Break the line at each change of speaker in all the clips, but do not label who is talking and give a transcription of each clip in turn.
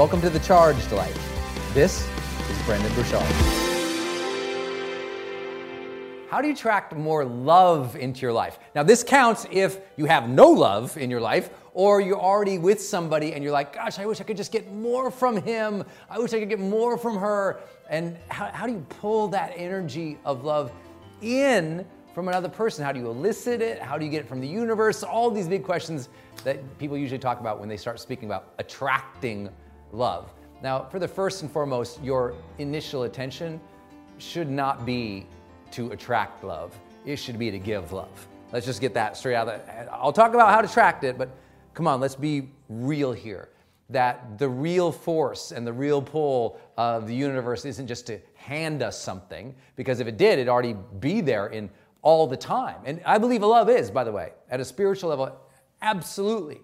Welcome to the Charged Life. This is Brendon Burchard. How do you attract more love into your life? Now, this counts if you have no love in your life or you're already with somebody and you're like, gosh, I wish I could just get more from him. I wish I could get more from her. And how, how do you pull that energy of love in from another person? How do you elicit it? How do you get it from the universe? All these big questions that people usually talk about when they start speaking about attracting love. Now, for the first and foremost, your initial attention should not be to attract love, it should be to give love. Let's just get that straight out of the, I'll talk about how to attract it, but come on, let's be real here. That the real force and the real pull of the universe isn't just to hand us something, because if it did, it'd already be there in all the time. And I believe love is, by the way, at a spiritual level, absolutely.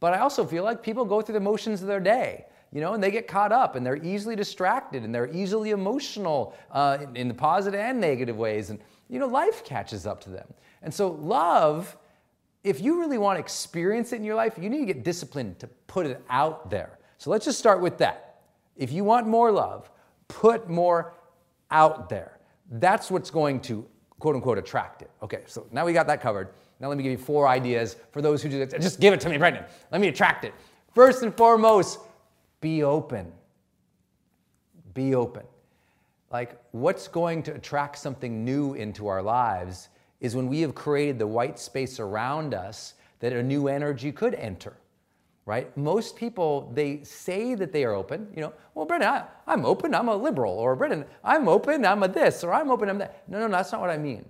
But I also feel like people go through the motions of their day you know, and they get caught up and they're easily distracted and they're easily emotional uh, in, in the positive and negative ways. And, you know, life catches up to them. And so, love, if you really want to experience it in your life, you need to get disciplined to put it out there. So, let's just start with that. If you want more love, put more out there. That's what's going to quote unquote attract it. Okay, so now we got that covered. Now, let me give you four ideas for those who do this. Just give it to me, Brendon. Let me attract it. First and foremost, be open. Be open. Like, what's going to attract something new into our lives is when we have created the white space around us that a new energy could enter right? Most people, they say that they are open. You know, well, Brendon, I, am open, I'm a liberal. Or Brendon, I'm open, I'm a this, or I'm open, I'm that. No, no, no, that's not what I mean.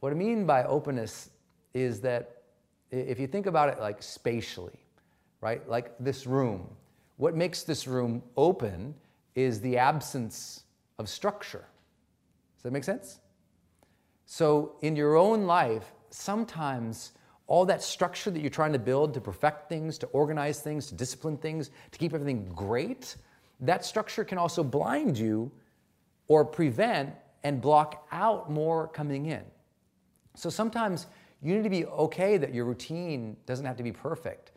What I mean by openness is that if you think about it like spatially, right? Like this room, what makes this room open is the absence of structure. Does that make sense? So in your own life, sometimes all that structure that you're trying to build to perfect things, to organize things, to discipline things, to keep everything great, that structure can also blind you or prevent and block out more coming in. So sometimes you need to be okay that your routine doesn't have to be perfect,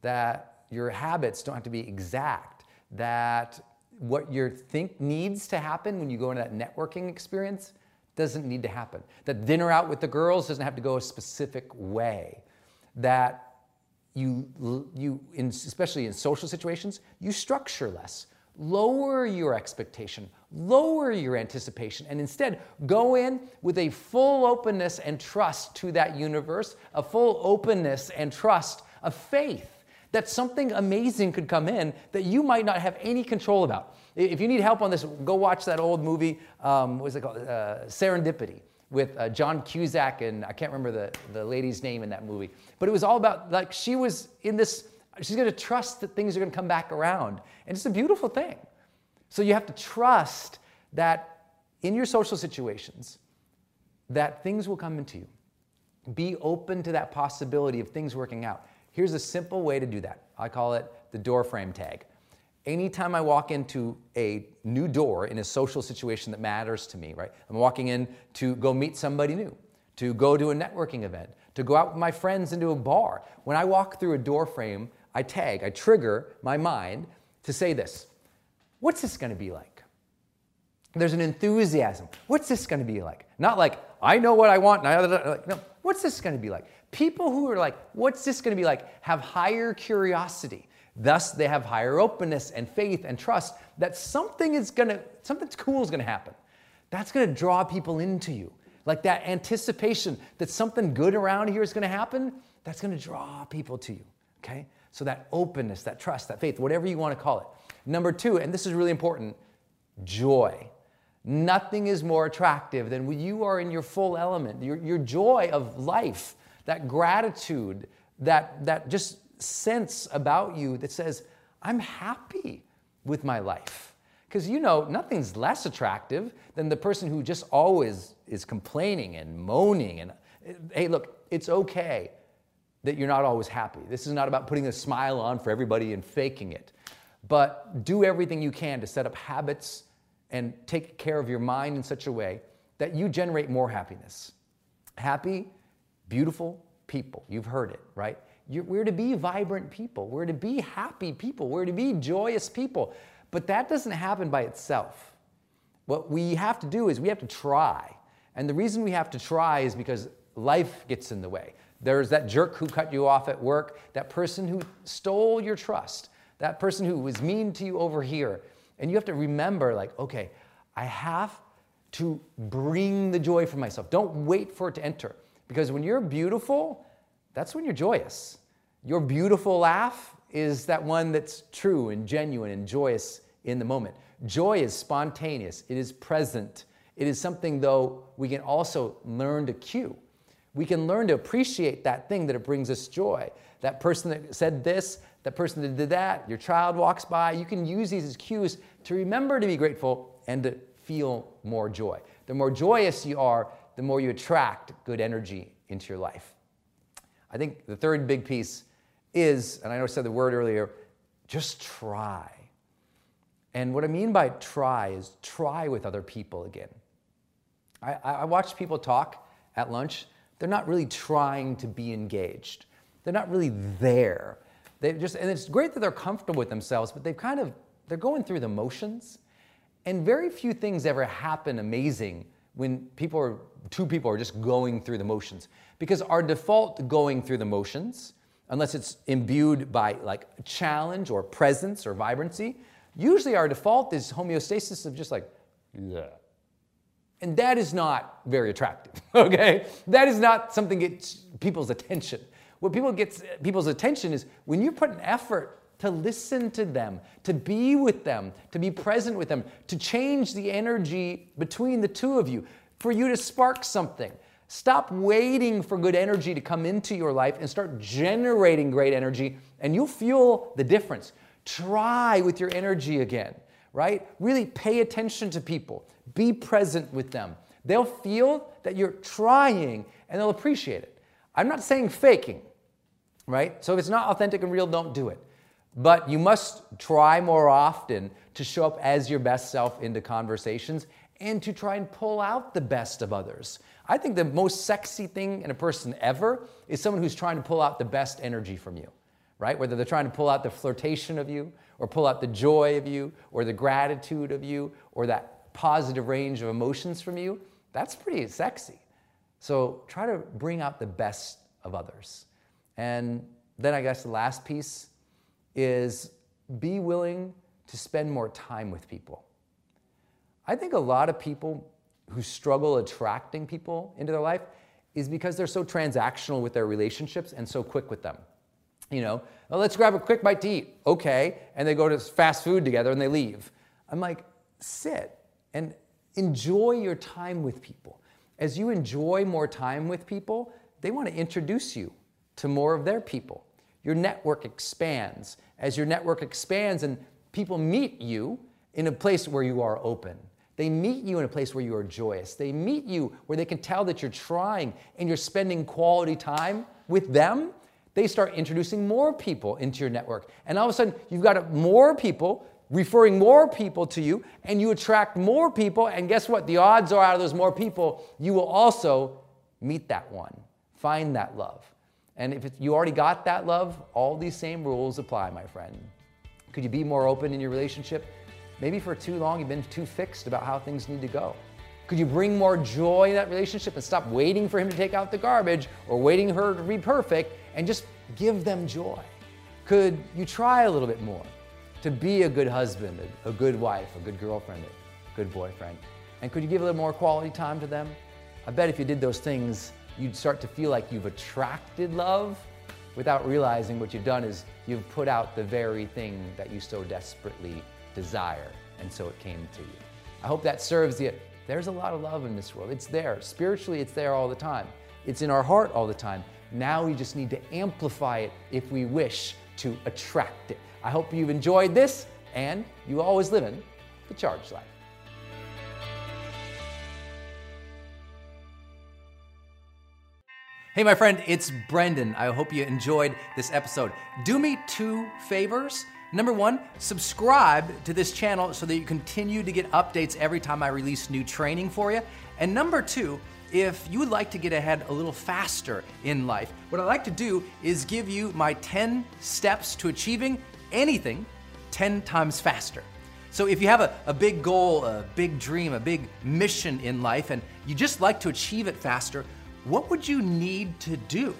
that your habits don't have to be exact, that what you think needs to happen when you go into that networking experience doesn't need to happen. That dinner out with the girls doesn't have to go a specific way. That you, you in, especially in social situations, you structure less. Lower your expectation, lower your anticipation, and instead go in with a full openness and trust to that universe, a full openness and trust of faith that something amazing could come in that you might not have any control about. If you need help on this, go watch that old movie, um, what was it called? Uh, Serendipity with uh, John Cusack and I can't remember the, the lady's name in that movie. But it was all about like she was in this, she's gonna trust that things are gonna come back around. And it's a beautiful thing. So you have to trust that in your social situations, that things will come into you. Be open to that possibility of things working out. Here's a simple way to do that. I call it the door frame tag. Anytime I walk into a new door in a social situation that matters to me, right? I'm walking in to go meet somebody new, to go to a networking event, to go out with my friends into a bar. When I walk through a door frame, I tag, I trigger my mind to say this What's this gonna be like? There's an enthusiasm. What's this gonna be like? Not like, I know what I want. And Like, no, what's this gonna be like? People who are like, what's this going to be like, have higher curiosity. Thus, they have higher openness and faith and trust that something is going to, something cool is going to happen. That's going to draw people into you. Like that anticipation that something good around here is going to happen, that's going to draw people to you. Okay? So that openness, that trust, that faith, whatever you want to call it. Number two, and this is really important, joy. Nothing is more attractive than when you are in your full element, your, your joy of life that gratitude, that, that just sense about you that says, I'm happy with my life. Because you know, nothing's less attractive than the person who just always is complaining and moaning. And hey, look, it's okay that you're not always happy. This is not about putting a smile on for everybody and faking it. But do everything you can to set up habits and take care of your mind in such a way that you generate more happiness. Happy beautiful people. You've heard it, right? You're, we're to be vibrant people. We're to be happy people. We're to be joyous people. But that doesn't happen by itself. What we have to do is we have to try. And the reason we have to try is because life gets in the way. There's that jerk who cut you off at work, that person who stole your trust, that person who was mean to you over here. And you have to remember, like, okay, I have to bring the joy for myself. Don't wait for it to enter. Because when you're beautiful, that's when you're joyous. Your beautiful laugh is that one that's true and genuine and joyous in the moment. Joy is spontaneous, it is present. It is something, though, we can also learn to cue. We can learn to appreciate that thing that it brings us joy. That person that said this, that person that did that, your child walks by. You can use these as cues to remember to be grateful and to feel more joy. The more joyous you are, the more you attract good energy into your life. I think the third big piece is, and I know I said the word earlier, just try. And what I mean by try is try with other people again. I, I watch people talk at lunch. They're not really trying to be engaged. They're not really there. They just, and it's great that they're comfortable with themselves, but they've kind of, they're going through the motions. And very few things ever happen amazing when people are two people are just going through the motions. Because our default going through the motions, unless it's imbued by like challenge or presence or vibrancy, Usually our default is homeostasis of just like, yeah. And that is not very attractive, okay? That is not something that gets people's attention. What people gets people's attention is when you put an effort to listen to them, to be with them, to be present with them, to change the energy between the two of you, for you to spark something. Stop waiting for good energy to come into your life and start generating great energy, and you'll feel the difference. Try with your energy again, right? Really pay attention to people, be present with them. They'll feel that you're trying and they'll appreciate it. I'm not saying faking, right? So if it's not authentic and real, don't do it. But you must try more often to show up as your best self into conversations and to try and pull out the best of others. I think the most sexy thing in a person ever is someone who's trying to pull out the best energy from you, right? Whether they're trying to pull out the flirtation of you, or pull out the joy of you, or the gratitude of you, or that positive range of emotions from you, that's pretty sexy. So try to bring out the best of others. And then I guess the last piece is be willing to spend more time with people. I think a lot of people who struggle attracting people into their life is because they're so transactional with their relationships and so quick with them. You know, well, let's grab a quick bite to eat. Okay. And they go to fast food together and they leave. I'm like, sit and enjoy your time with people. As you enjoy more time with people, they want to introduce you to more of their people. Your network expands. As your network expands and people meet you in a place where you are open, they meet you in a place where you are joyous. They meet you where they can tell that you're trying and you're spending quality time with them. They start introducing more people into your network. And all of a sudden, you've got more people referring more people to you, and you attract more people. And guess what? The odds are out of those more people, you will also meet that one, find that love. And if you already got that love, all these same rules apply, my friend. Could you be more open in your relationship? Maybe for too long you've been too fixed about how things need to go. Could you bring more joy in that relationship and stop waiting for him to take out the garbage or waiting for her to be perfect and just give them joy? Could you try a little bit more to be a good husband, a, good wife, a good girlfriend, a good boyfriend? And could you give a little more quality time to them? I bet if you did those things, you'd start to feel like you've attracted love without realizing what you've done is you've put out the very thing that you so desperately desire, and so it came to you. I hope that serves you. There's a lot of love in this world. It's there. Spiritually, it's there all the time. It's in our heart all the time. Now we just need to amplify it if we wish to attract it. I hope you've enjoyed this and you always live in the charged life. Hey, my friend, it's Brendon. I hope you enjoyed this episode. Do me two favors. Number one, subscribe to this channel so that you continue to get updates every time I release new training for you. And number two, if you would like to get ahead a little faster in life, what I like to do is give you my 10 steps to achieving anything 10 times faster. So if you have a, a big goal, a big dream, a big mission in life, and you just like to achieve it faster, what would you need to do?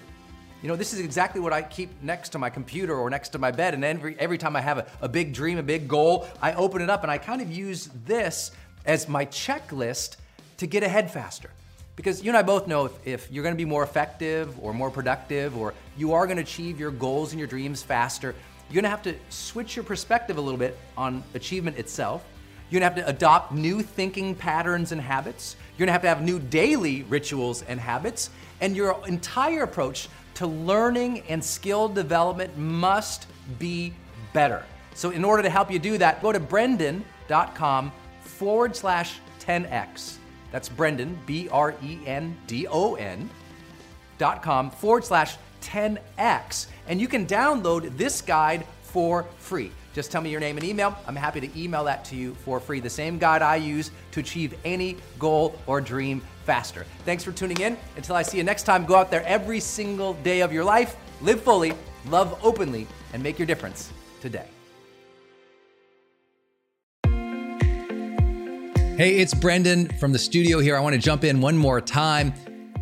You know, this is exactly what I keep next to my computer or next to my bed. And every, every time I have a, a big dream, a big goal, I open it up and I kind of use this as my checklist to get ahead faster. Because you and I both know if, if you're gonna be more effective or more productive or you are gonna achieve your goals and your dreams faster, you're gonna have to switch your perspective a little bit on achievement itself. You're gonna have to adopt new thinking patterns and habits. You're gonna have to have new daily rituals and habits. And your entire approach to learning and skill development must be better. So, in order to help you do that, go to brendon.com forward slash 10x. That's Brendon, B R E N D O N, dot com forward slash 10x. And you can download this guide for free. Just tell me your name and email. I'm happy to email that to you for free. The same guide I use to achieve any goal or dream faster. Thanks for tuning in. Until I see you next time, go out there every single day of your life, live fully, love openly, and make your difference today. Hey, it's Brendon from the studio here. I want to jump in one more time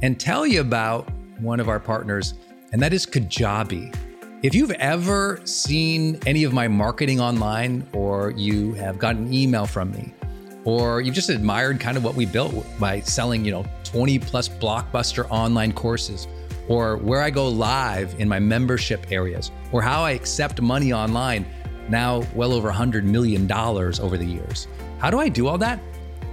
and tell you about one of our partners, and that is Kajabi. If you've ever seen any of my marketing online, or you have gotten an email from me, or you've just admired kind of what we built by selling, you know, 20 plus blockbuster online courses, or where I go live in my membership areas, or how I accept money online, now well over $100 million over the years. How do I do all that?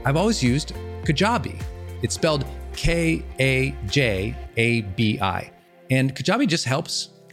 I've always used Kajabi. It's spelled K A J A B I. And Kajabi just helps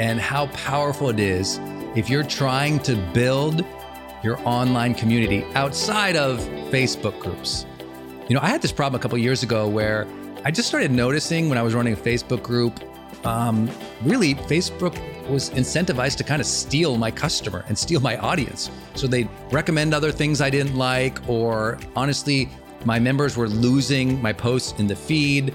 and how powerful it is if you're trying to build your online community outside of Facebook groups. You know, I had this problem a couple years ago where I just started noticing when I was running a Facebook group um, really, Facebook was incentivized to kind of steal my customer and steal my audience. So they'd recommend other things I didn't like, or honestly, my members were losing my posts in the feed.